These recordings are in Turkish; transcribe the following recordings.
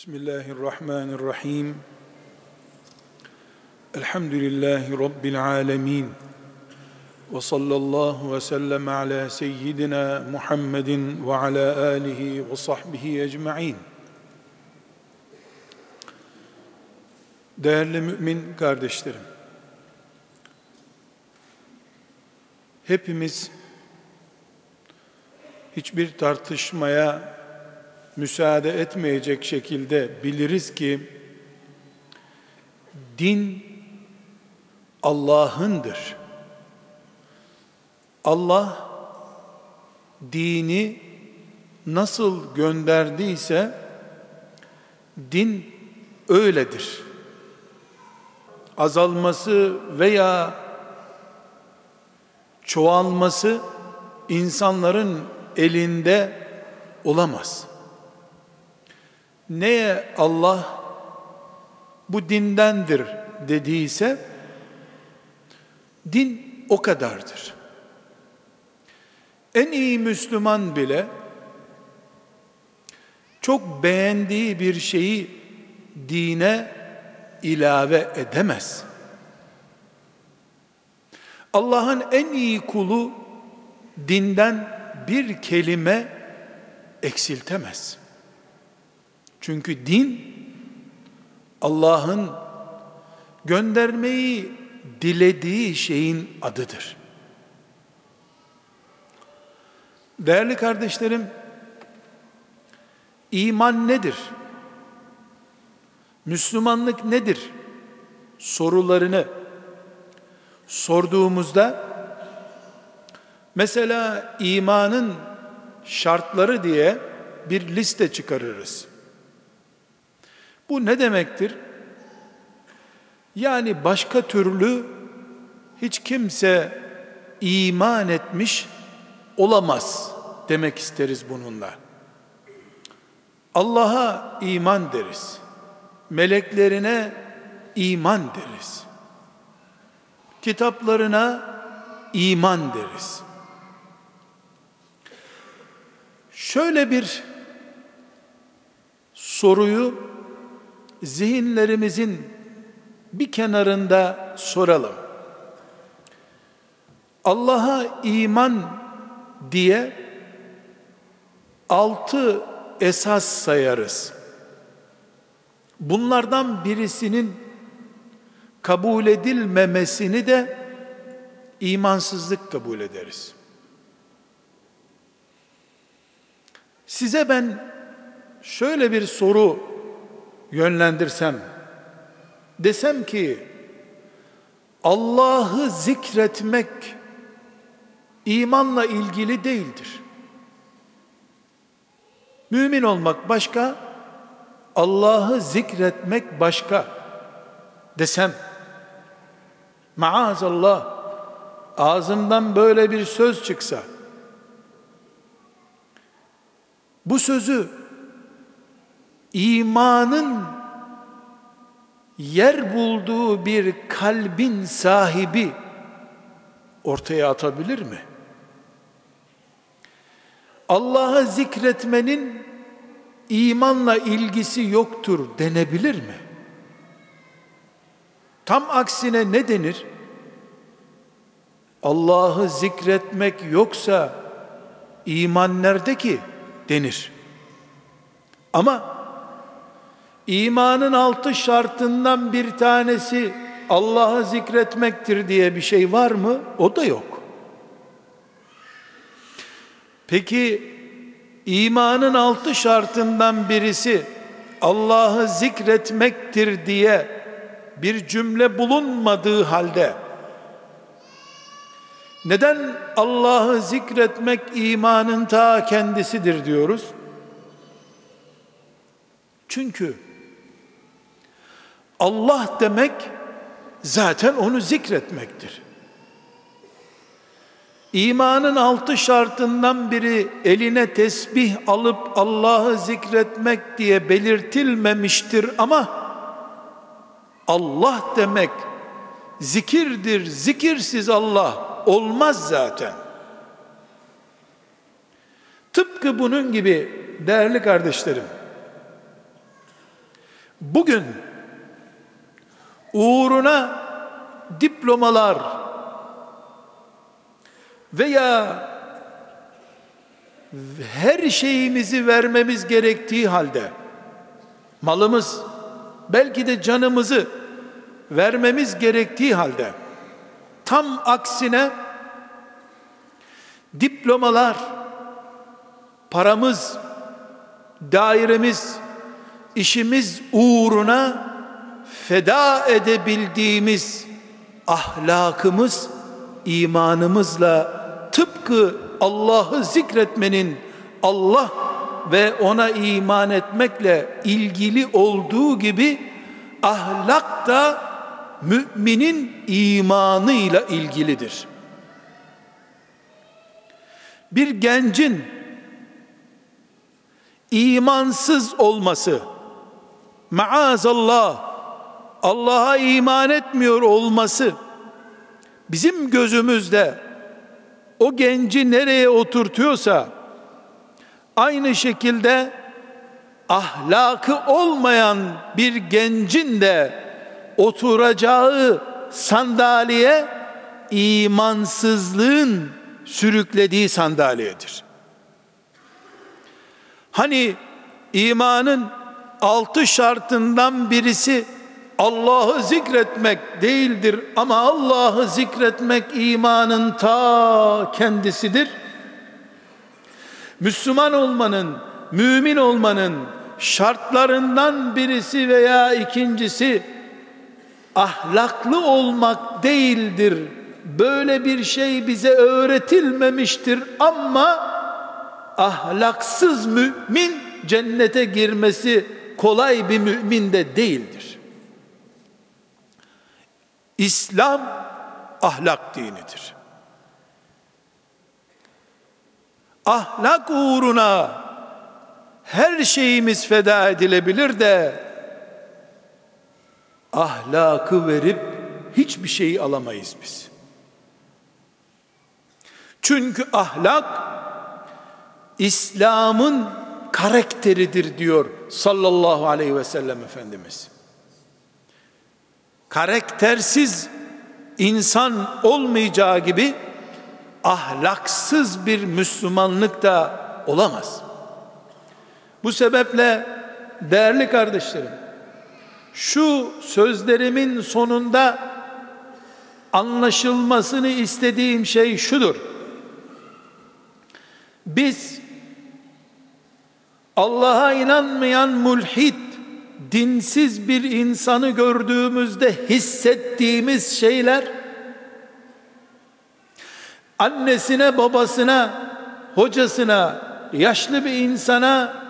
Bismillahirrahmanirrahim. Elhamdülillahi Rabbil alemin. Ve sallallahu ve sellem ala seyyidina Muhammedin ve ala alihi ve sahbihi ecma'in. Değerli mümin kardeşlerim, hepimiz hiçbir tartışmaya müsaade etmeyecek şekilde biliriz ki din Allah'ındır. Allah dini nasıl gönderdiyse din öyledir. Azalması veya çoğalması insanların elinde olamaz neye Allah bu dindendir dediyse din o kadardır. En iyi Müslüman bile çok beğendiği bir şeyi dine ilave edemez. Allah'ın en iyi kulu dinden bir kelime eksiltemez. Çünkü din Allah'ın göndermeyi dilediği şeyin adıdır. Değerli kardeşlerim, iman nedir? Müslümanlık nedir? Sorularını sorduğumuzda mesela imanın şartları diye bir liste çıkarırız. Bu ne demektir? Yani başka türlü hiç kimse iman etmiş olamaz demek isteriz bununla. Allah'a iman deriz. Meleklerine iman deriz. Kitaplarına iman deriz. Şöyle bir soruyu zihinlerimizin bir kenarında soralım. Allah'a iman diye altı esas sayarız. Bunlardan birisinin kabul edilmemesini de imansızlık kabul ederiz. Size ben şöyle bir soru yönlendirsem, desem ki Allah'ı zikretmek imanla ilgili değildir. Mümin olmak başka, Allah'ı zikretmek başka desem, maazallah, ağzımdan böyle bir söz çıksa, bu sözü imanın yer bulduğu bir kalbin sahibi ortaya atabilir mi? Allah'ı zikretmenin imanla ilgisi yoktur denebilir mi? Tam aksine ne denir? Allah'ı zikretmek yoksa iman nerede ki denir. Ama İmanın altı şartından bir tanesi Allah'ı zikretmektir diye bir şey var mı? O da yok. Peki imanın altı şartından birisi Allah'ı zikretmektir diye bir cümle bulunmadığı halde neden Allah'ı zikretmek imanın ta kendisidir diyoruz? Çünkü Allah demek zaten onu zikretmektir. İmanın altı şartından biri eline tesbih alıp Allah'ı zikretmek diye belirtilmemiştir ama Allah demek zikirdir, zikirsiz Allah olmaz zaten. Tıpkı bunun gibi değerli kardeşlerim, bugün uğruna diplomalar veya her şeyimizi vermemiz gerektiği halde malımız belki de canımızı vermemiz gerektiği halde tam aksine diplomalar paramız dairemiz işimiz uğruna feda edebildiğimiz ahlakımız imanımızla tıpkı Allah'ı zikretmenin Allah ve ona iman etmekle ilgili olduğu gibi ahlak da müminin imanıyla ilgilidir. Bir gencin imansız olması maazallah Allah'a iman etmiyor olması bizim gözümüzde o genci nereye oturtuyorsa aynı şekilde ahlakı olmayan bir gencin de oturacağı sandalye imansızlığın sürüklediği sandalyedir. Hani imanın altı şartından birisi Allah'ı zikretmek değildir ama Allah'ı zikretmek imanın ta kendisidir. Müslüman olmanın, mümin olmanın şartlarından birisi veya ikincisi ahlaklı olmak değildir. Böyle bir şey bize öğretilmemiştir ama ahlaksız mümin cennete girmesi kolay bir mümin de değildir. İslam ahlak dinidir. Ahlak uğruna her şeyimiz feda edilebilir de ahlakı verip hiçbir şeyi alamayız biz. Çünkü ahlak İslam'ın karakteridir diyor sallallahu aleyhi ve sellem Efendimiz. Karaktersiz insan olmayacağı gibi ahlaksız bir Müslümanlık da olamaz. Bu sebeple değerli kardeşlerim şu sözlerimin sonunda anlaşılmasını istediğim şey şudur. Biz Allah'a inanmayan mulhid, dinsiz bir insanı gördüğümüzde hissettiğimiz şeyler annesine, babasına, hocasına, yaşlı bir insana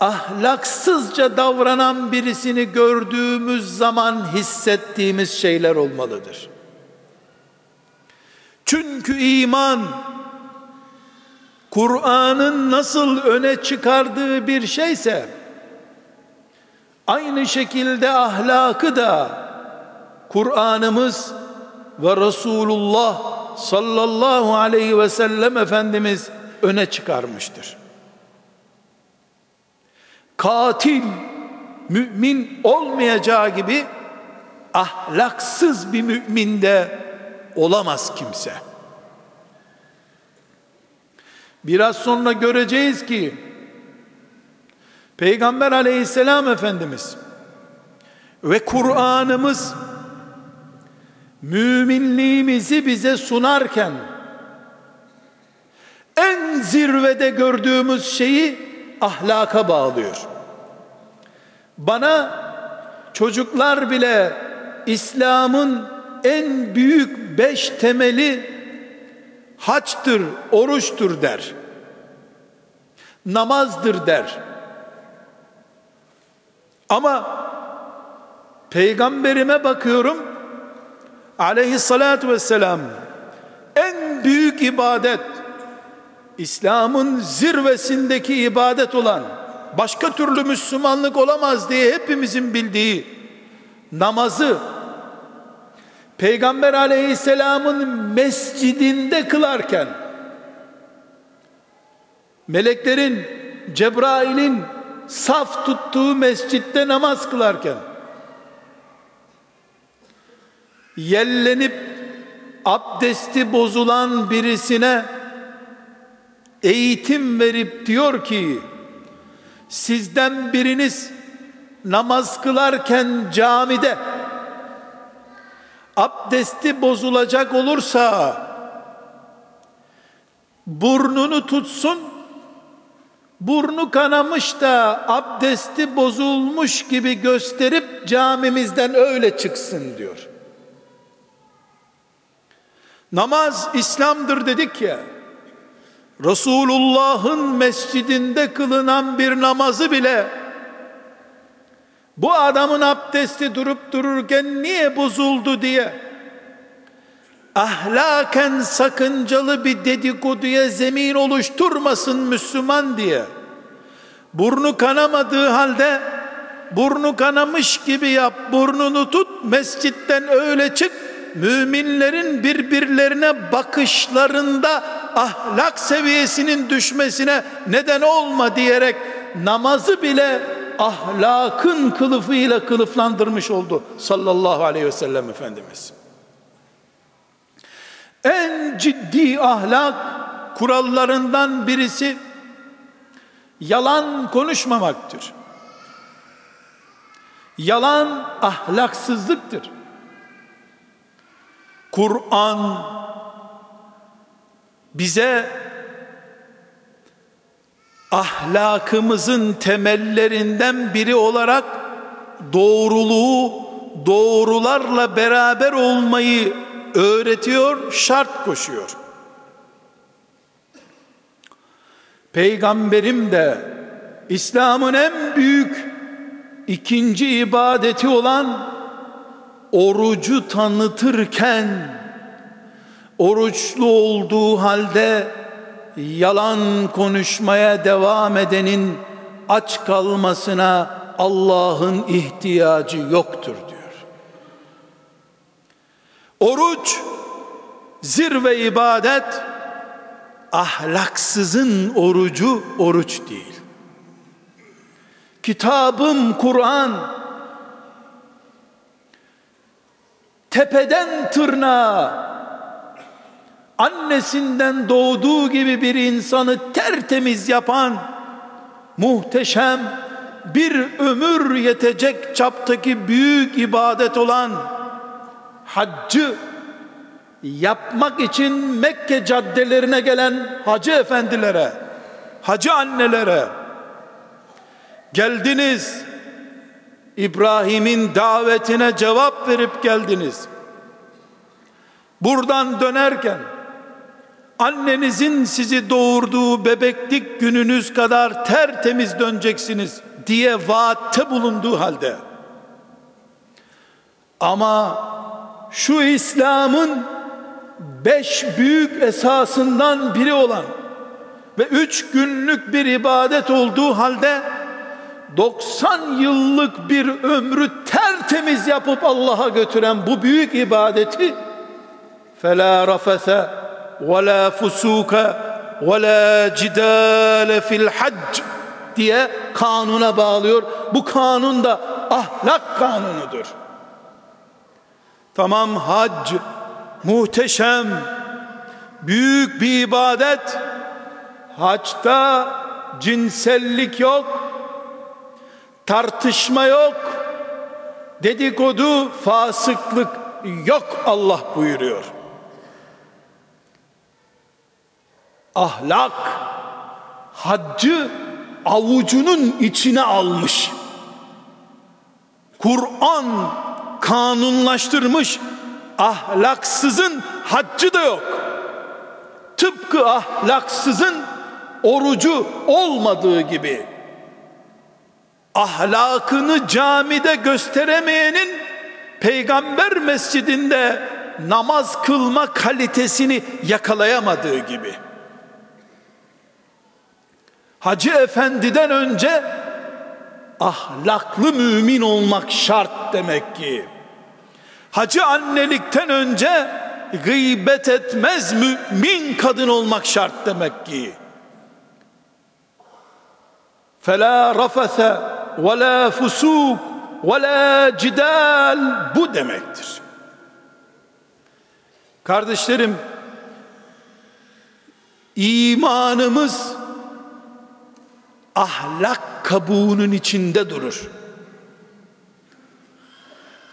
ahlaksızca davranan birisini gördüğümüz zaman hissettiğimiz şeyler olmalıdır. Çünkü iman Kur'an'ın nasıl öne çıkardığı bir şeyse aynı şekilde ahlakı da Kur'an'ımız ve Resulullah sallallahu aleyhi ve sellem Efendimiz öne çıkarmıştır. Katil mümin olmayacağı gibi ahlaksız bir mümin de olamaz kimse. Biraz sonra göreceğiz ki Peygamber aleyhisselam Efendimiz ve Kur'an'ımız müminliğimizi bize sunarken en zirvede gördüğümüz şeyi ahlaka bağlıyor. Bana çocuklar bile İslam'ın en büyük beş temeli haçtır, oruçtur der. Namazdır der. Ama peygamberime bakıyorum aleyhissalatü vesselam en büyük ibadet İslam'ın zirvesindeki ibadet olan başka türlü Müslümanlık olamaz diye hepimizin bildiği namazı Peygamber aleyhisselamın mescidinde kılarken meleklerin Cebrail'in saf tuttuğu mescitte namaz kılarken yellenip abdesti bozulan birisine eğitim verip diyor ki sizden biriniz namaz kılarken camide abdesti bozulacak olursa burnunu tutsun burnu kanamış da abdesti bozulmuş gibi gösterip camimizden öyle çıksın diyor. Namaz İslam'dır dedik ya. Resulullah'ın mescidinde kılınan bir namazı bile bu adamın abdesti durup dururken niye bozuldu diye ahlaken sakıncalı bir dedikoduya zemin oluşturmasın Müslüman diye. Burnu kanamadığı halde burnu kanamış gibi yap burnunu tut mescitten öyle çık. Müminlerin birbirlerine bakışlarında ahlak seviyesinin düşmesine neden olma diyerek namazı bile ahlakın kılıfıyla kılıflandırmış oldu. Sallallahu aleyhi ve sellem Efendimiz. En ciddi ahlak kurallarından birisi yalan konuşmamaktır. Yalan ahlaksızlıktır. Kur'an bize ahlakımızın temellerinden biri olarak doğruluğu, doğrularla beraber olmayı öğretiyor, şart koşuyor. Peygamberim de İslam'ın en büyük ikinci ibadeti olan orucu tanıtırken oruçlu olduğu halde yalan konuşmaya devam edenin aç kalmasına Allah'ın ihtiyacı yoktur. Oruç zirve ibadet ahlaksızın orucu oruç değil. Kitabım Kur'an tepeden tırnağa annesinden doğduğu gibi bir insanı tertemiz yapan muhteşem bir ömür yetecek çaptaki büyük ibadet olan haccı yapmak için Mekke caddelerine gelen hacı efendilere, hacı annelere geldiniz. İbrahim'in davetine cevap verip geldiniz. Buradan dönerken annenizin sizi doğurduğu bebeklik gününüz kadar tertemiz döneceksiniz diye vaatte bulunduğu halde ama şu İslam'ın beş büyük esasından biri olan ve üç günlük bir ibadet olduğu halde 90 yıllık bir ömrü tertemiz yapıp Allah'a götüren bu büyük ibadeti فَلَا رَفَثَ وَلَا فُسُوكَ وَلَا جِدَالَ fil الْحَجِّ diye kanuna bağlıyor. Bu kanun da ahlak kanunudur. Tamam hac muhteşem büyük bir ibadet. Haçta cinsellik yok. Tartışma yok. Dedikodu, fasıklık yok Allah buyuruyor. Ahlak haccı avucunun içine almış. Kur'an kanunlaştırmış ahlaksızın haccı da yok. Tıpkı ahlaksızın orucu olmadığı gibi ahlakını camide gösteremeyenin peygamber mescidinde namaz kılma kalitesini yakalayamadığı gibi Hacı Efendi'den önce ahlaklı mümin olmak şart demek ki. Hacı annelikten önce gıybet etmez mümin kadın olmak şart demek ki. Fela rafese ve la fusuk ve la cidal bu demektir. Kardeşlerim imanımız ahlak kabuğunun içinde durur.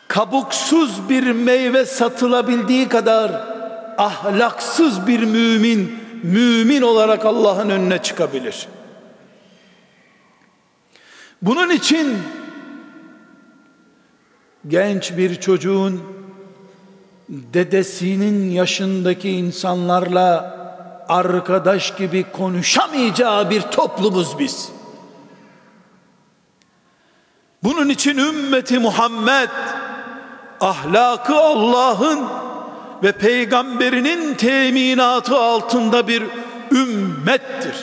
Kabuksuz bir meyve satılabildiği kadar ahlaksız bir mümin mümin olarak Allah'ın önüne çıkabilir. Bunun için genç bir çocuğun dedesinin yaşındaki insanlarla arkadaş gibi konuşamayacağı bir toplumuz biz. Bunun için ümmeti Muhammed ahlakı Allah'ın ve peygamberinin teminatı altında bir ümmettir.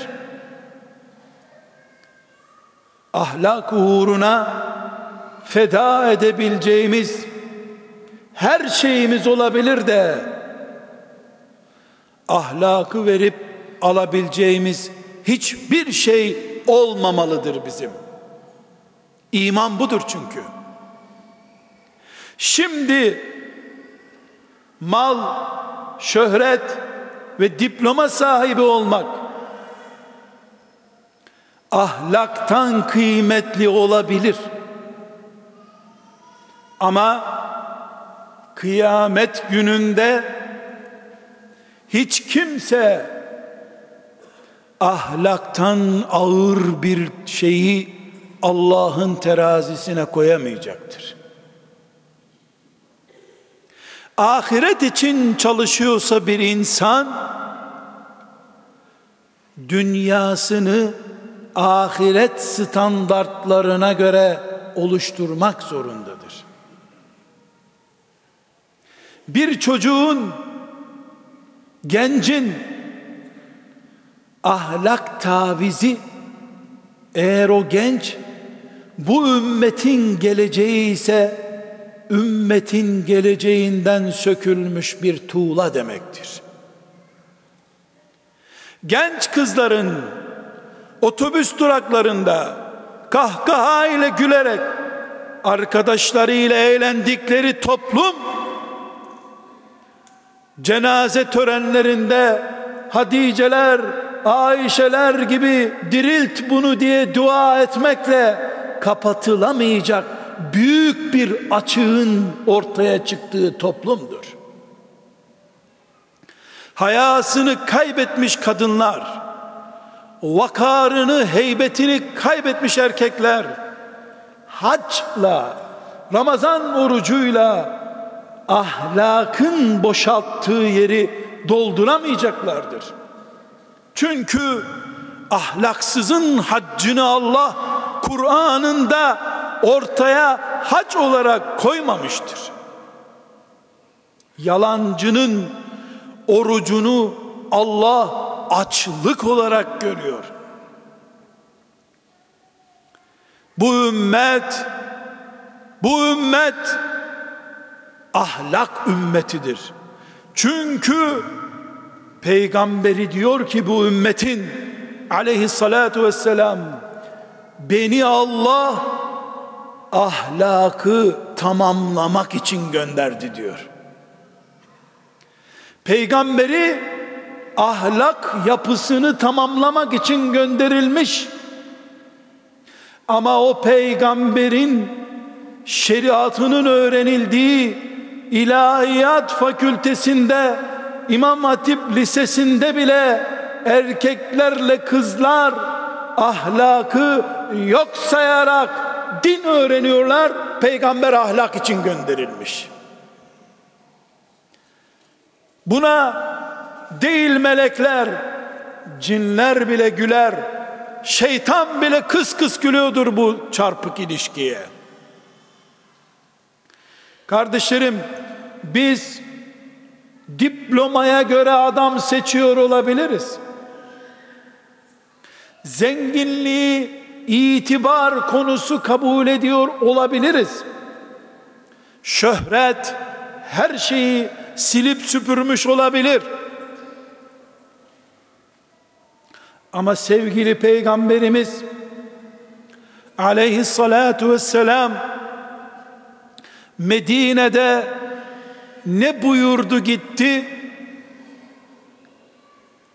Ahlak uğruna feda edebileceğimiz her şeyimiz olabilir de ahlakı verip alabileceğimiz hiçbir şey olmamalıdır bizim. İman budur çünkü. Şimdi mal, şöhret ve diploma sahibi olmak ahlaktan kıymetli olabilir. Ama kıyamet gününde hiç kimse ahlaktan ağır bir şeyi Allah'ın terazisine koyamayacaktır. Ahiret için çalışıyorsa bir insan dünyasını ahiret standartlarına göre oluşturmak zorundadır. Bir çocuğun gencin ahlak tavizi eğer o genç bu ümmetin geleceği ise ümmetin geleceğinden sökülmüş bir tuğla demektir. Genç kızların otobüs duraklarında kahkaha ile gülerek arkadaşlarıyla eğlendikleri toplum cenaze törenlerinde Hadiceler, Ayşeler gibi dirilt bunu diye dua etmekle kapatılamayacak büyük bir açığın ortaya çıktığı toplumdur. Hayasını kaybetmiş kadınlar, vakarını, heybetini kaybetmiş erkekler, haçla, Ramazan orucuyla ahlakın boşalttığı yeri dolduramayacaklardır. Çünkü ahlaksızın haccını Allah Kur'an'ında ortaya hac olarak koymamıştır. Yalancının orucunu Allah açlık olarak görüyor. Bu ümmet bu ümmet ahlak ümmetidir. Çünkü peygamberi diyor ki bu ümmetin aleyhissalatu vesselam beni Allah ahlakı tamamlamak için gönderdi diyor. Peygamberi ahlak yapısını tamamlamak için gönderilmiş. Ama o peygamberin şeriatının öğrenildiği ilahiyat fakültesinde İmam Hatip Lisesi'nde bile erkeklerle kızlar ahlakı yok sayarak din öğreniyorlar. Peygamber ahlak için gönderilmiş. Buna değil melekler, cinler bile güler. Şeytan bile kıs kıs gülüyordur bu çarpık ilişkiye. Kardeşlerim biz diplomaya göre adam seçiyor olabiliriz. Zenginliği itibar konusu kabul ediyor olabiliriz. Şöhret her şeyi silip süpürmüş olabilir. Ama sevgili peygamberimiz aleyhissalatu vesselam Medine'de ne buyurdu gitti?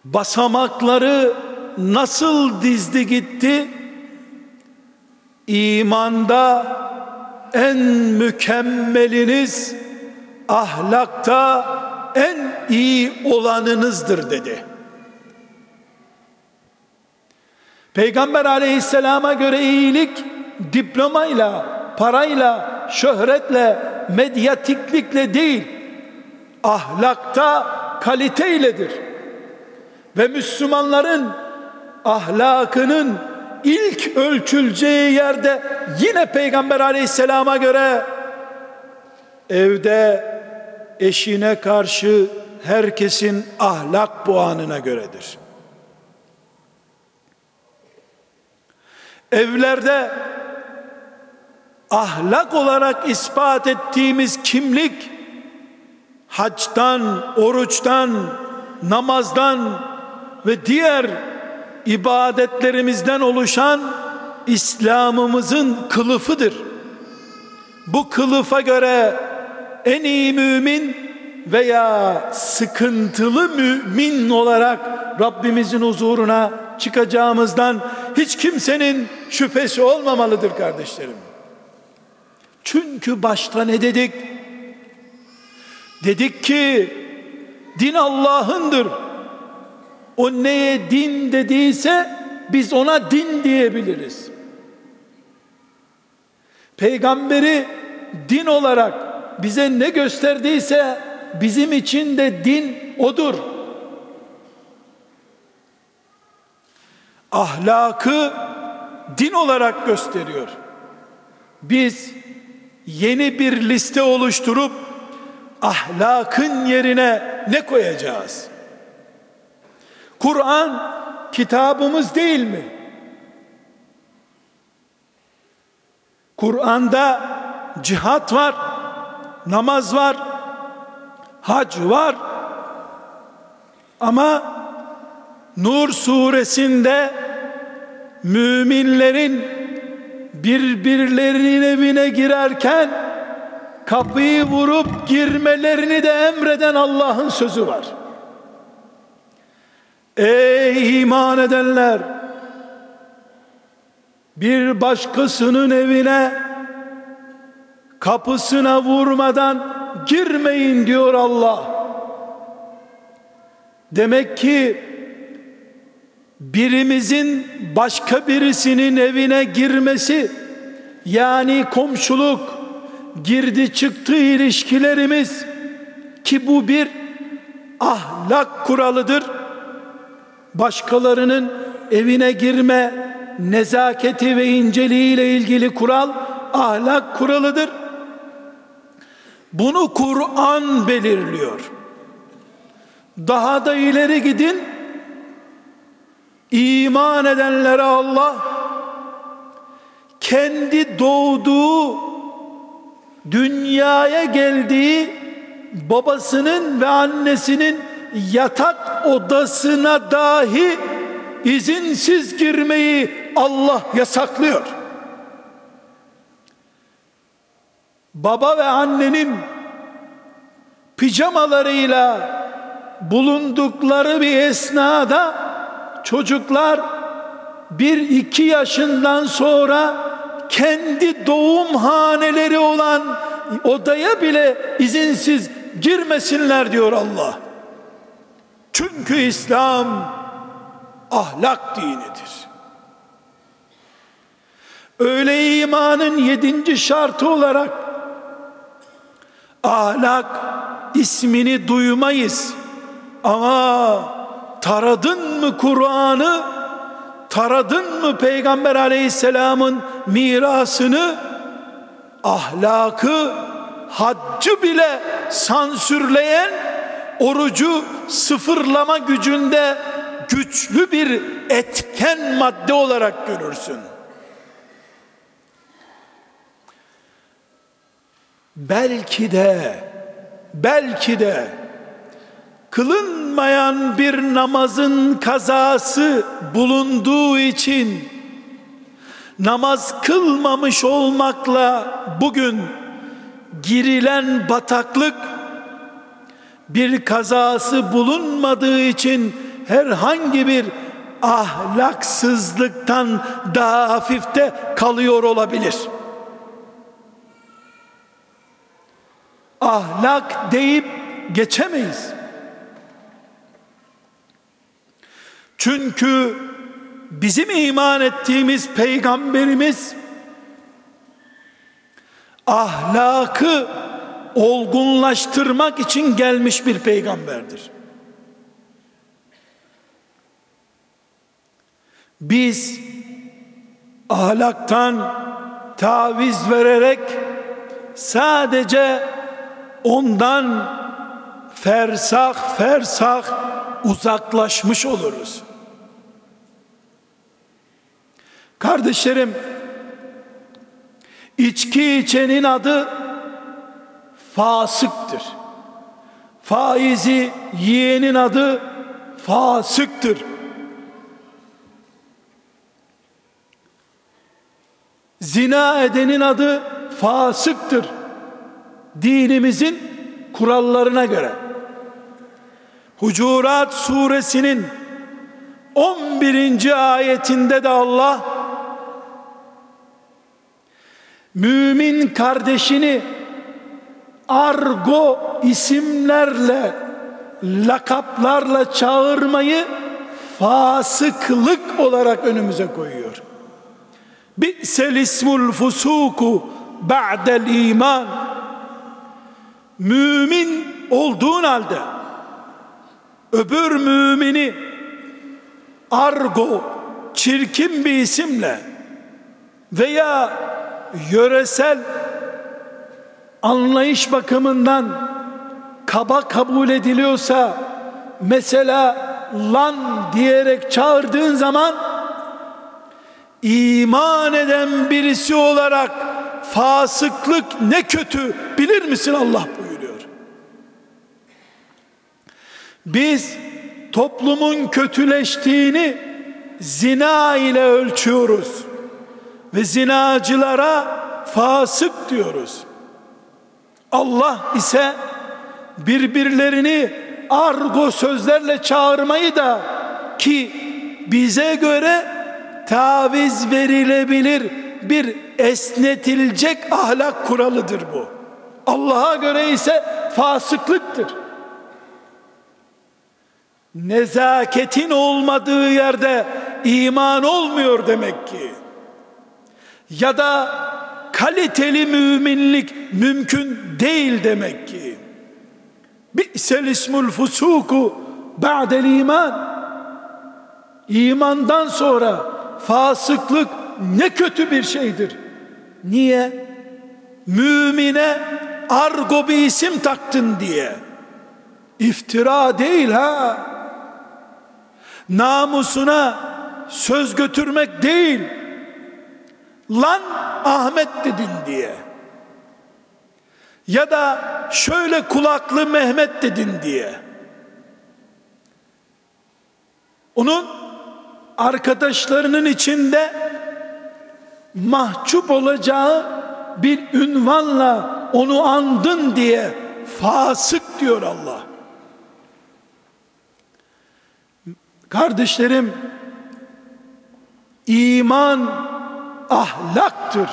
Basamakları nasıl dizdi gitti? İmanda en mükemmeliniz, ahlakta en iyi olanınızdır dedi. Peygamber aleyhisselama göre iyilik diplomayla, parayla, şöhretle, medyatiklikle değil, ahlakta kaliteyledir. Ve Müslümanların ahlakının ilk ölçüleceği yerde yine Peygamber aleyhisselama göre evde eşine karşı herkesin ahlak puanına göredir. Evlerde ahlak olarak ispat ettiğimiz kimlik hacdan, oruçtan, namazdan ve diğer ibadetlerimizden oluşan İslam'ımızın kılıfıdır. Bu kılıfa göre en iyi mümin veya sıkıntılı mümin olarak Rabbimizin huzuruna çıkacağımızdan hiç kimsenin şüphesi olmamalıdır kardeşlerim. Çünkü başta ne dedik? Dedik ki din Allah'ındır. O neye din dediyse biz ona din diyebiliriz. Peygamberi din olarak bize ne gösterdiyse bizim için de din odur. Ahlakı din olarak gösteriyor. Biz yeni bir liste oluşturup ahlakın yerine ne koyacağız? Kur'an kitabımız değil mi? Kur'an'da cihat var, namaz var, hac var. Ama Nur suresinde müminlerin birbirlerinin evine girerken kapıyı vurup girmelerini de emreden Allah'ın sözü var. Ey iman edenler! Bir başkasının evine kapısına vurmadan girmeyin diyor Allah. Demek ki birimizin başka birisinin evine girmesi yani komşuluk girdi çıktı ilişkilerimiz ki bu bir ahlak kuralıdır. Başkalarının evine girme nezaketi ve inceliği ile ilgili kural ahlak kuralıdır. Bunu Kur'an belirliyor. Daha da ileri gidin iman edenlere Allah kendi doğduğu dünyaya geldiği babasının ve annesinin yatak odasına dahi izinsiz girmeyi Allah yasaklıyor. Baba ve annenin pijamalarıyla bulundukları bir esnada çocuklar bir iki yaşından sonra kendi doğum haneleri olan odaya bile izinsiz girmesinler diyor Allah. Çünkü İslam ahlak dinidir. Öyle imanın yedinci şartı olarak ahlak ismini duymayız. Ama taradın mı Kur'an'ı, taradın mı Peygamber aleyhisselamın mirasını, ahlakı, haccı bile sansürleyen orucu sıfırlama gücünde güçlü bir etken madde olarak görürsün. Belki de belki de kılınmayan bir namazın kazası bulunduğu için namaz kılmamış olmakla bugün girilen bataklık bir kazası bulunmadığı için herhangi bir ahlaksızlıktan daha hafifte kalıyor olabilir. Ahlak deyip geçemeyiz. Çünkü bizim iman ettiğimiz peygamberimiz ahlakı olgunlaştırmak için gelmiş bir peygamberdir. Biz ahlaktan taviz vererek sadece ondan fersah fersah uzaklaşmış oluruz. Kardeşlerim, içki içenin adı fasıktır. Faizi yiyenin adı fasıktır. Zina edenin adı fasıktır. Dinimizin kurallarına göre. Hucurat suresinin 11. ayetinde de Allah mümin kardeşini argo isimlerle lakaplarla çağırmayı fasıklık olarak önümüze koyuyor. Bi'sel ismul fusuku ba'del iman mümin olduğun halde öbür mümini argo çirkin bir isimle veya yöresel anlayış bakımından kaba kabul ediliyorsa mesela lan diyerek çağırdığın zaman iman eden birisi olarak fasıklık ne kötü bilir misin Allah buyuruyor. Biz toplumun kötüleştiğini zina ile ölçüyoruz ve zinacılara fasık diyoruz. Allah ise birbirlerini argo sözlerle çağırmayı da ki bize göre taviz verilebilir bir esnetilecek ahlak kuralıdır bu. Allah'a göre ise fasıklıktır. Nezaketin olmadığı yerde iman olmuyor demek ki. Ya da kaliteli müminlik mümkün değil demek ki. Bi'sel ismul fusuku ba'del iman. İmandan sonra fasıklık ne kötü bir şeydir. Niye? Mümine argo bir isim taktın diye. İftira değil ha. Namusuna söz götürmek değil lan Ahmet dedin diye. Ya da şöyle kulaklı Mehmet dedin diye. Onun arkadaşlarının içinde mahcup olacağı bir ünvanla onu andın diye fasık diyor Allah. Kardeşlerim iman ahlaktır.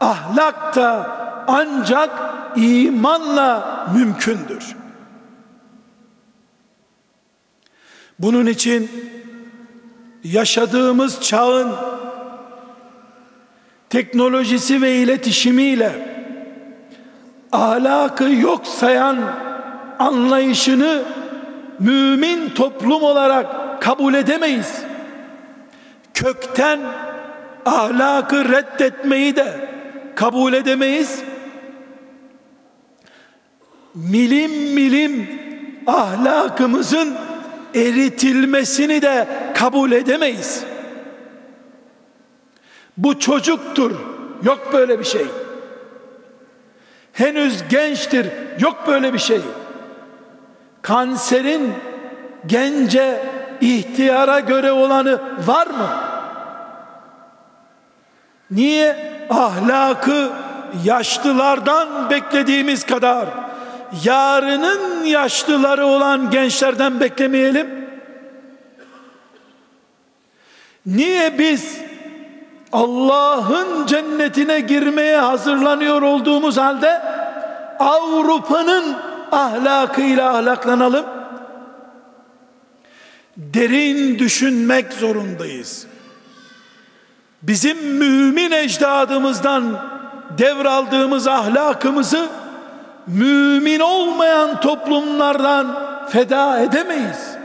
Ahlak da ancak imanla mümkündür. Bunun için yaşadığımız çağın teknolojisi ve iletişimiyle ahlakı yok sayan anlayışını mümin toplum olarak kabul edemeyiz. Kökten ahlakı reddetmeyi de kabul edemeyiz. Milim milim ahlakımızın eritilmesini de kabul edemeyiz. Bu çocuktur. Yok böyle bir şey. Henüz gençtir. Yok böyle bir şey. Kanserin gence ihtiyara göre olanı var mı? Niye ahlakı yaşlılardan beklediğimiz kadar yarının yaşlıları olan gençlerden beklemeyelim? Niye biz Allah'ın cennetine girmeye hazırlanıyor olduğumuz halde Avrupa'nın ahlakıyla ahlaklanalım? Derin düşünmek zorundayız. Bizim mümin ecdadımızdan devraldığımız ahlakımızı mümin olmayan toplumlardan feda edemeyiz.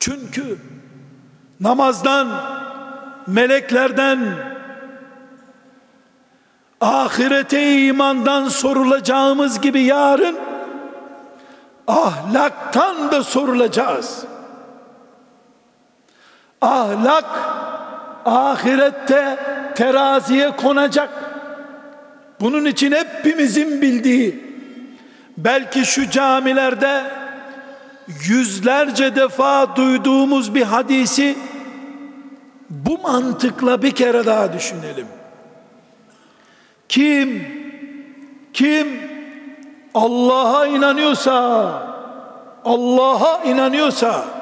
Çünkü namazdan, meleklerden, ahirete imandan sorulacağımız gibi yarın ahlaktan da sorulacağız. Ahlak ahirette teraziye konacak. Bunun için hepimizin bildiği belki şu camilerde yüzlerce defa duyduğumuz bir hadisi bu mantıkla bir kere daha düşünelim. Kim kim Allah'a inanıyorsa Allah'a inanıyorsa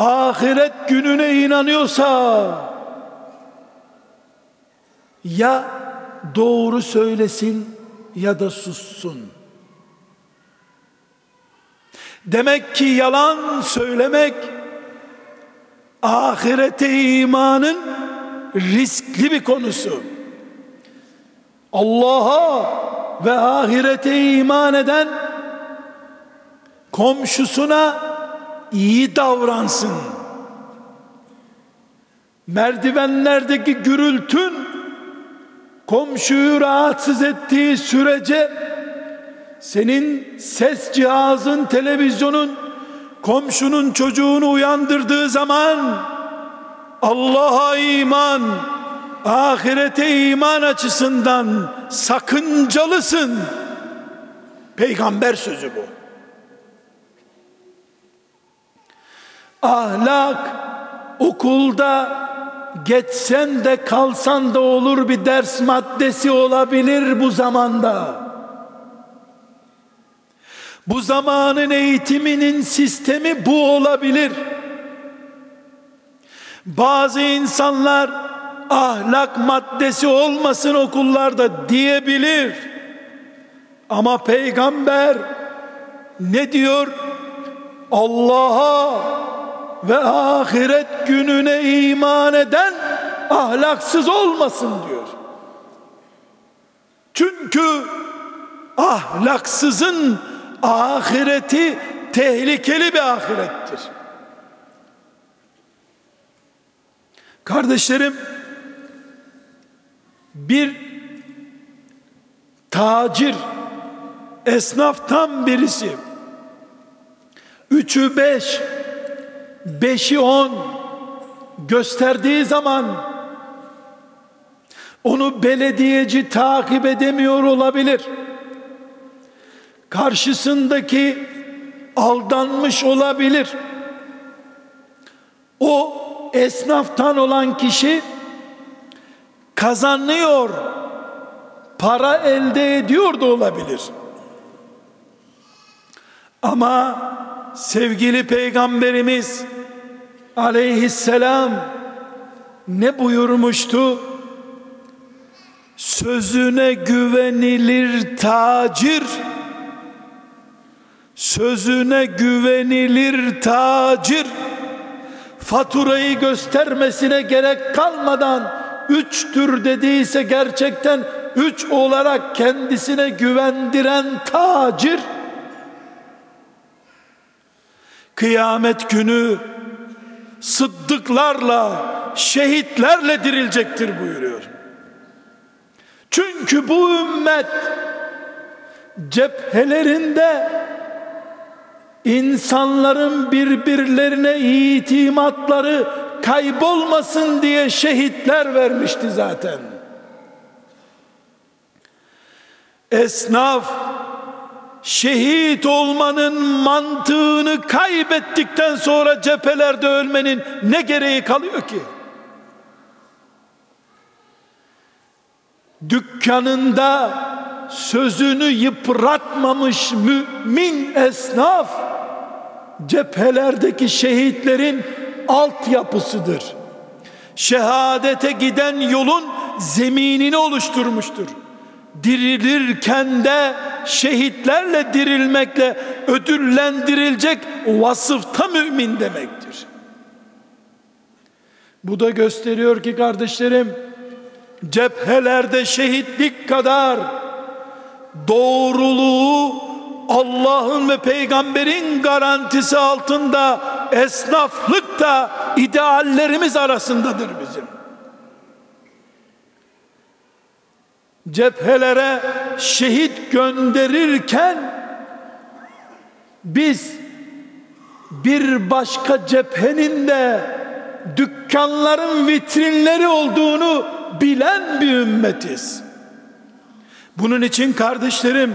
ahiret gününe inanıyorsa ya doğru söylesin ya da sussun. Demek ki yalan söylemek ahirete imanın riskli bir konusu. Allah'a ve ahirete iman eden komşusuna iyi davransın. Merdivenlerdeki gürültün komşuyu rahatsız ettiği sürece senin ses cihazın, televizyonun komşunun çocuğunu uyandırdığı zaman Allah'a iman, ahirete iman açısından sakıncalısın. Peygamber sözü bu. Ahlak okulda geçsen de kalsan da olur bir ders maddesi olabilir bu zamanda. Bu zamanın eğitiminin sistemi bu olabilir. Bazı insanlar ahlak maddesi olmasın okullarda diyebilir. Ama peygamber ne diyor? Allah'a ve ahiret gününe iman eden ahlaksız olmasın diyor. Çünkü ahlaksızın ahireti tehlikeli bir ahirettir. Kardeşlerim bir tacir esnaftan birisi üçü beş beşi on gösterdiği zaman onu belediyeci takip edemiyor olabilir. Karşısındaki aldanmış olabilir. O esnaftan olan kişi kazanıyor, para elde ediyor da olabilir. Ama sevgili peygamberimiz aleyhisselam ne buyurmuştu? Sözüne güvenilir tacir sözüne güvenilir tacir faturayı göstermesine gerek kalmadan üçtür dediyse gerçekten üç olarak kendisine güvendiren tacir kıyamet günü sıddıklarla şehitlerle dirilecektir buyuruyor. Çünkü bu ümmet cephelerinde insanların birbirlerine itimatları kaybolmasın diye şehitler vermişti zaten. Esnaf şehit olmanın mantığını kaybettikten sonra cephelerde ölmenin ne gereği kalıyor ki? Dükkanında sözünü yıpratmamış mümin esnaf cephelerdeki şehitlerin altyapısıdır. Şehadete giden yolun zeminini oluşturmuştur. Dirilirken de şehitlerle dirilmekle ödüllendirilecek vasıfta mümin demektir. Bu da gösteriyor ki kardeşlerim cephelerde şehitlik kadar doğruluğu Allah'ın ve peygamberin garantisi altında esnaflık da ideallerimiz arasındadır bizim. Cephelere şehit gönderirken biz bir başka cephenin de dükkanların vitrinleri olduğunu bilen bir ümmetiz. Bunun için kardeşlerim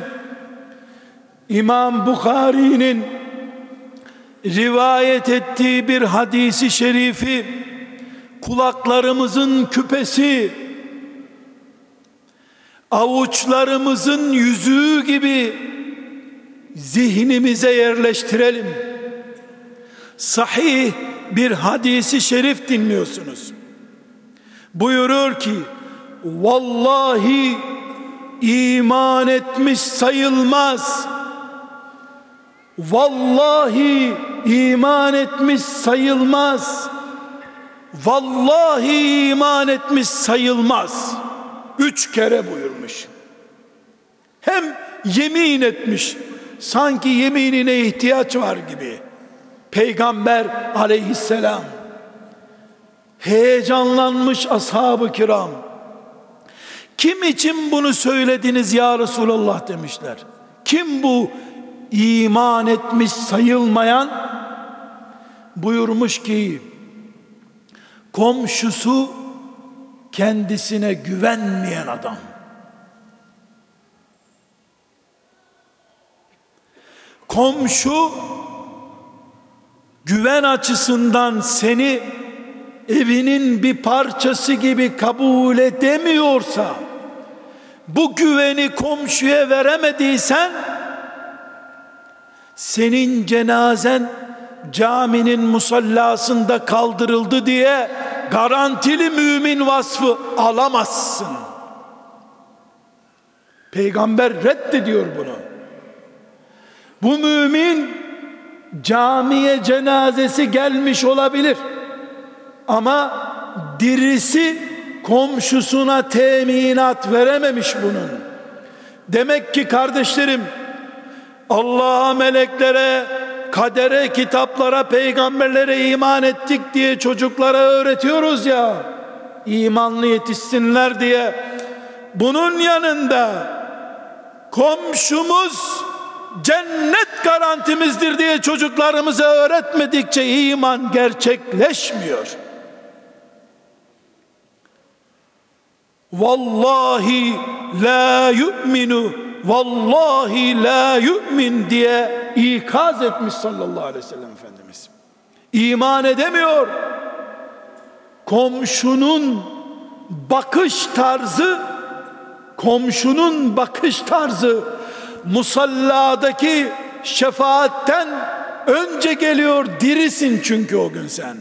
İmam Bukhari'nin rivayet ettiği bir hadisi şerifi kulaklarımızın küpesi avuçlarımızın yüzüğü gibi zihnimize yerleştirelim. Sahih bir hadisi şerif dinliyorsunuz. Buyurur ki vallahi iman etmiş sayılmaz. Vallahi iman etmiş sayılmaz. Vallahi iman etmiş sayılmaz. Üç kere buyurmuş. Hem yemin etmiş. Sanki yeminine ihtiyaç var gibi. Peygamber aleyhisselam heyecanlanmış ashab-ı kiram kim için bunu söylediniz ya Resulallah demişler kim bu iman etmiş sayılmayan buyurmuş ki komşusu kendisine güvenmeyen adam. Komşu güven açısından seni evinin bir parçası gibi kabul edemiyorsa bu güveni komşuya veremediysen senin cenazen caminin musallasında kaldırıldı diye garantili mümin vasfı alamazsın. Peygamber reddediyor bunu. Bu mümin camiye cenazesi gelmiş olabilir. Ama dirisi komşusuna teminat verememiş bunun. Demek ki kardeşlerim Allah'a meleklere kadere kitaplara peygamberlere iman ettik diye çocuklara öğretiyoruz ya imanlı yetişsinler diye bunun yanında komşumuz cennet garantimizdir diye çocuklarımıza öğretmedikçe iman gerçekleşmiyor. Vallahi la yu'minu vallahi la yu'min diye ikaz etmiş sallallahu aleyhi ve sellem Efendimiz. İman edemiyor. Komşunun bakış tarzı komşunun bakış tarzı musalladaki şefaatten önce geliyor dirisin çünkü o gün sen.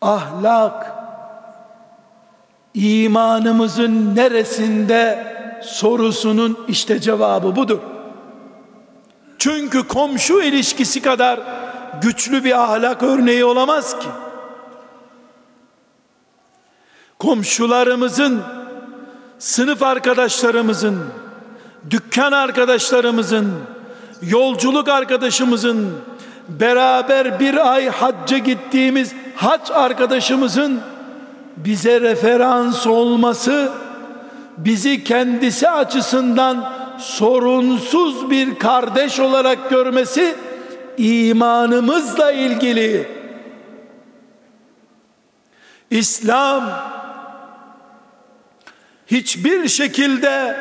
Ahlak imanımızın neresinde sorusunun işte cevabı budur. Çünkü komşu ilişkisi kadar güçlü bir ahlak örneği olamaz ki. Komşularımızın sınıf arkadaşlarımızın, dükkan arkadaşlarımızın, yolculuk arkadaşımızın, beraber bir ay hacca gittiğimiz hac arkadaşımızın bize referans olması, bizi kendisi açısından sorunsuz bir kardeş olarak görmesi imanımızla ilgili. İslam hiçbir şekilde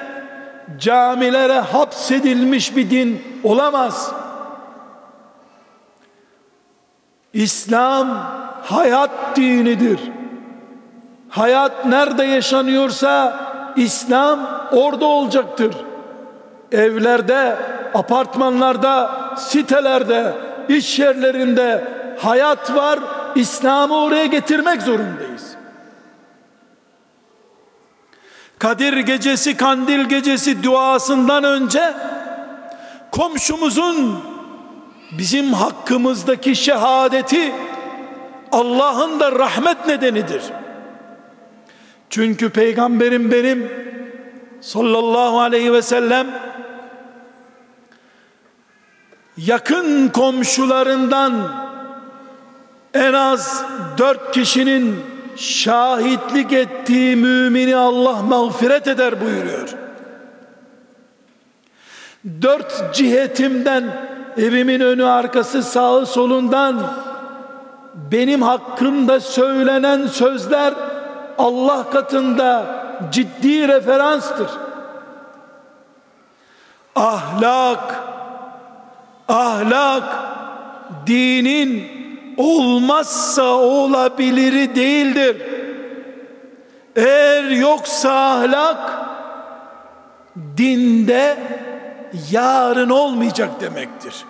camilere hapsedilmiş bir din olamaz. İslam hayat dinidir. Hayat nerede yaşanıyorsa İslam orada olacaktır. Evlerde, apartmanlarda, sitelerde, iş yerlerinde hayat var. İslam'ı oraya getirmek zorundayız. Kadir gecesi, kandil gecesi duasından önce komşumuzun bizim hakkımızdaki şehadeti Allah'ın da rahmet nedenidir. Çünkü peygamberim benim sallallahu aleyhi ve sellem yakın komşularından en az dört kişinin şahitlik ettiği mümini Allah mağfiret eder buyuruyor. Dört cihetimden evimin önü arkası sağı solundan benim hakkımda söylenen sözler Allah katında ciddi referanstır. Ahlak, ahlak dinin olmazsa olabiliri değildir. Eğer yoksa ahlak dinde yarın olmayacak demektir.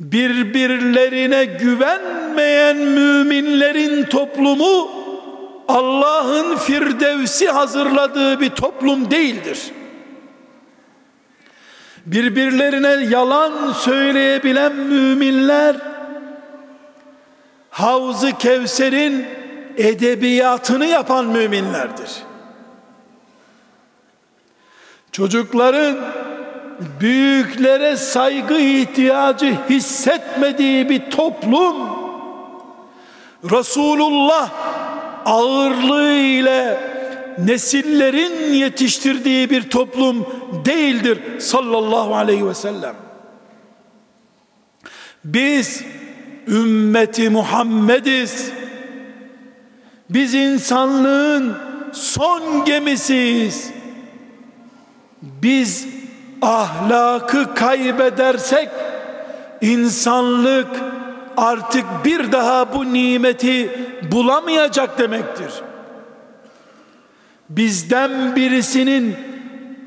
Birbirlerine güvenmeyen müminlerin toplumu Allah'ın firdevsi hazırladığı bir toplum değildir. Birbirlerine yalan söyleyebilen müminler Havzı Kevser'in edebiyatını yapan müminlerdir. Çocukların büyüklere saygı ihtiyacı hissetmediği bir toplum Resulullah ağırlığı ile nesillerin yetiştirdiği bir toplum değildir sallallahu aleyhi ve sellem. Biz ümmeti Muhammediz. Biz insanlığın son gemisiyiz. Biz ahlakı kaybedersek insanlık artık bir daha bu nimeti bulamayacak demektir. Bizden birisinin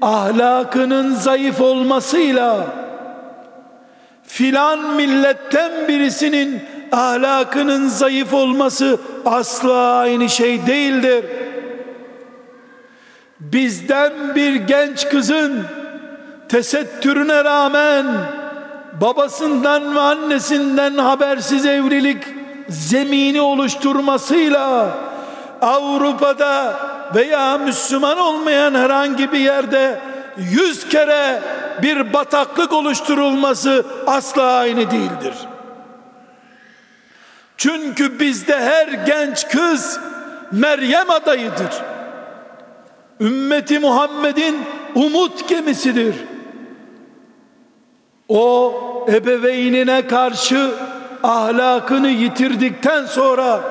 ahlakının zayıf olmasıyla filan milletten birisinin ahlakının zayıf olması asla aynı şey değildir. Bizden bir genç kızın tesettürüne rağmen babasından ve annesinden habersiz evlilik zemini oluşturmasıyla Avrupa'da veya Müslüman olmayan herhangi bir yerde yüz kere bir bataklık oluşturulması asla aynı değildir. Çünkü bizde her genç kız Meryem adayıdır. Ümmeti Muhammed'in umut gemisidir. O ebeveynine karşı ahlakını yitirdikten sonra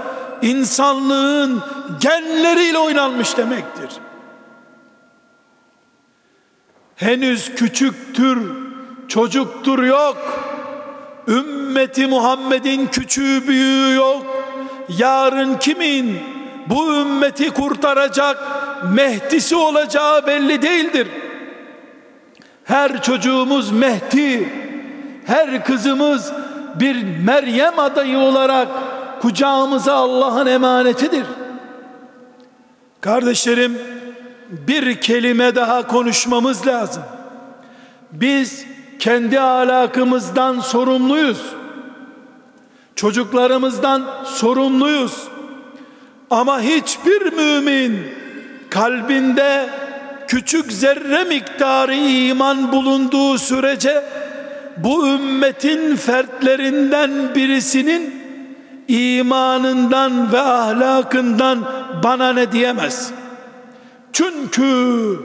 insanlığın genleriyle oynanmış demektir. Henüz küçüktür, çocuktur yok. Ümmeti Muhammed'in küçüğü büyüğü yok. Yarın kimin bu ümmeti kurtaracak Mehdisi olacağı belli değildir. Her çocuğumuz Mehdi, her kızımız bir Meryem adayı olarak kucağımıza Allah'ın emanetidir. Kardeşlerim, bir kelime daha konuşmamız lazım. Biz kendi ahlakımızdan sorumluyuz. Çocuklarımızdan sorumluyuz. Ama hiçbir mümin kalbinde küçük zerre miktarı iman bulunduğu sürece bu ümmetin fertlerinden birisinin imanından ve ahlakından bana ne diyemez. Çünkü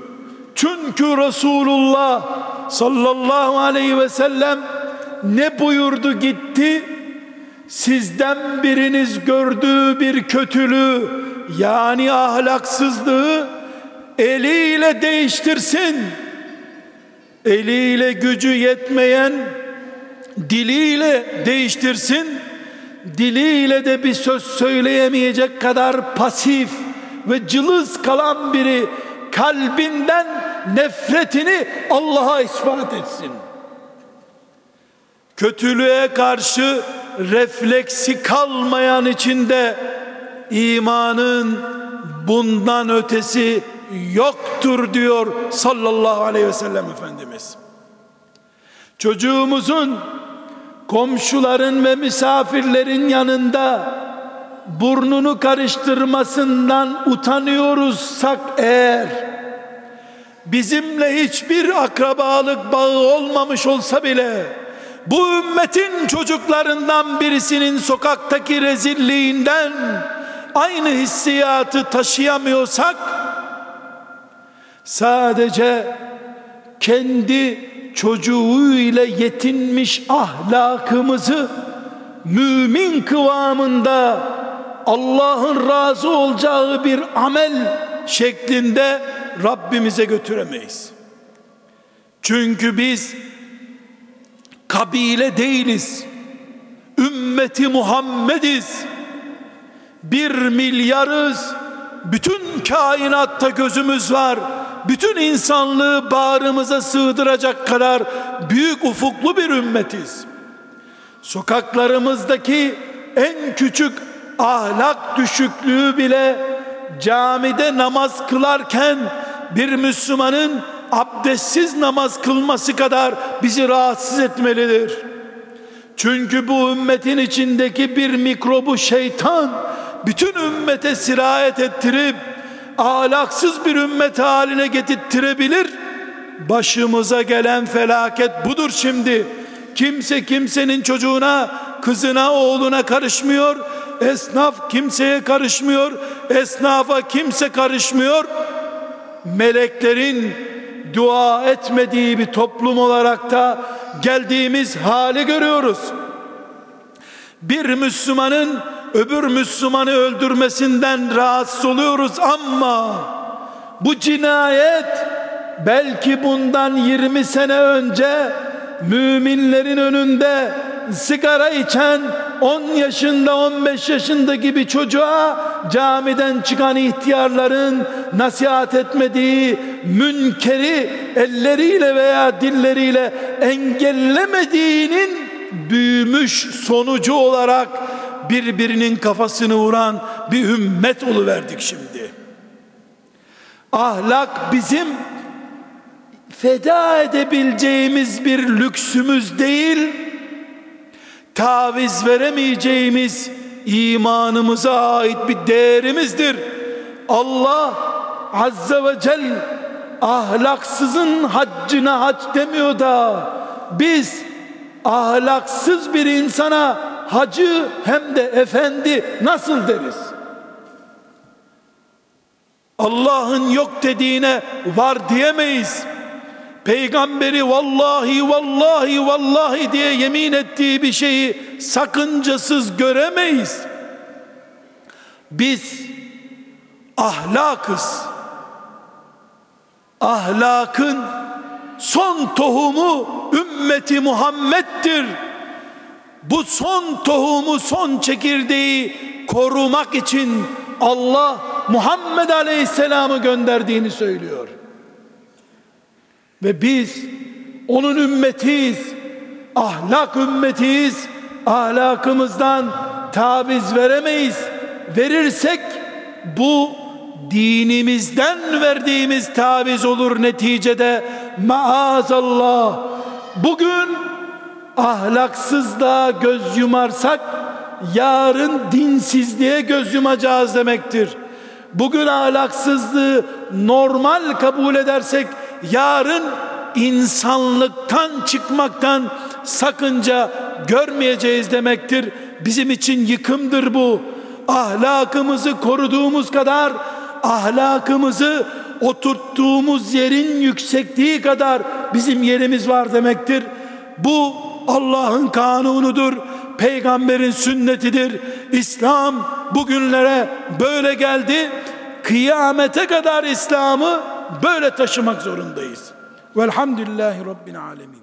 çünkü Resulullah sallallahu aleyhi ve sellem ne buyurdu gitti? Sizden biriniz gördüğü bir kötülüğü yani ahlaksızlığı eliyle değiştirsin. Eliyle gücü yetmeyen diliyle değiştirsin. diliyle de bir söz söyleyemeyecek kadar pasif ve cılız kalan biri kalbinden nefretini Allah'a ispat etsin. Kötülüğe karşı refleksi kalmayan içinde imanın bundan ötesi yoktur diyor sallallahu aleyhi ve sellem Efendimiz. Çocuğumuzun komşuların ve misafirlerin yanında burnunu karıştırmasından utanıyoruzsak eğer bizimle hiçbir akrabalık bağı olmamış olsa bile bu ümmetin çocuklarından birisinin sokaktaki rezilliğinden aynı hissiyatı taşıyamıyorsak sadece kendi çocuğuyla yetinmiş ahlakımızı mümin kıvamında Allah'ın razı olacağı bir amel şeklinde Rabbimize götüremeyiz. Çünkü biz kabile değiliz. Ümmeti Muhammediz. Bir milyarız. Bütün kainatta gözümüz var. Bütün insanlığı bağrımıza sığdıracak kadar büyük ufuklu bir ümmetiz. Sokaklarımızdaki en küçük ahlak düşüklüğü bile camide namaz kılarken bir Müslümanın abdestsiz namaz kılması kadar bizi rahatsız etmelidir. Çünkü bu ümmetin içindeki bir mikrobu şeytan bütün ümmete sirayet ettirip ahlaksız bir ümmet haline getirtirebilir. Başımıza gelen felaket budur şimdi. Kimse kimsenin çocuğuna, kızına, oğluna karışmıyor. Esnaf kimseye karışmıyor. Esnafa kimse karışmıyor. Meleklerin dua etmediği bir toplum olarak da geldiğimiz hali görüyoruz. Bir Müslümanın öbür Müslümanı öldürmesinden rahatsız oluyoruz ama bu cinayet belki bundan 20 sene önce müminlerin önünde sigara içen 10 yaşında 15 yaşındaki bir çocuğa camiden çıkan ihtiyarların nasihat etmediği münkeri elleriyle veya dilleriyle engellemediğinin büyümüş sonucu olarak birbirinin kafasını vuran bir ümmet oluverdik şimdi. Ahlak bizim feda edebileceğimiz bir lüksümüz değil, taviz veremeyeceğimiz imanımıza ait bir değerimizdir. Allah Azze ve Celle ahlaksızın haccına hac demiyor da biz ahlaksız bir insana hacı hem de efendi nasıl deriz? Allah'ın yok dediğine var diyemeyiz. Peygamberi vallahi vallahi vallahi diye yemin ettiği bir şeyi sakıncasız göremeyiz. Biz ahlakız. Ahlakın son tohumu ümmeti Muhammed'dir. Bu son tohumu, son çekirdeği korumak için Allah Muhammed Aleyhisselam'ı gönderdiğini söylüyor. Ve biz onun ümmetiyiz. Ahlak ümmetiyiz. Ahlakımızdan taviz veremeyiz. Verirsek bu dinimizden verdiğimiz taviz olur neticede maazallah. Bugün ahlaksızlığa göz yumarsak yarın dinsizliğe göz yumacağız demektir. Bugün ahlaksızlığı normal kabul edersek yarın insanlıktan çıkmaktan sakınca görmeyeceğiz demektir. Bizim için yıkımdır bu. Ahlakımızı koruduğumuz kadar ahlakımızı oturttuğumuz yerin yüksekliği kadar bizim yerimiz var demektir. Bu Allah'ın kanunudur. Peygamberin sünnetidir. İslam bugünlere böyle geldi. Kıyamete kadar İslam'ı böyle taşımak zorundayız. Velhamdülillahi Rabbil Alemin.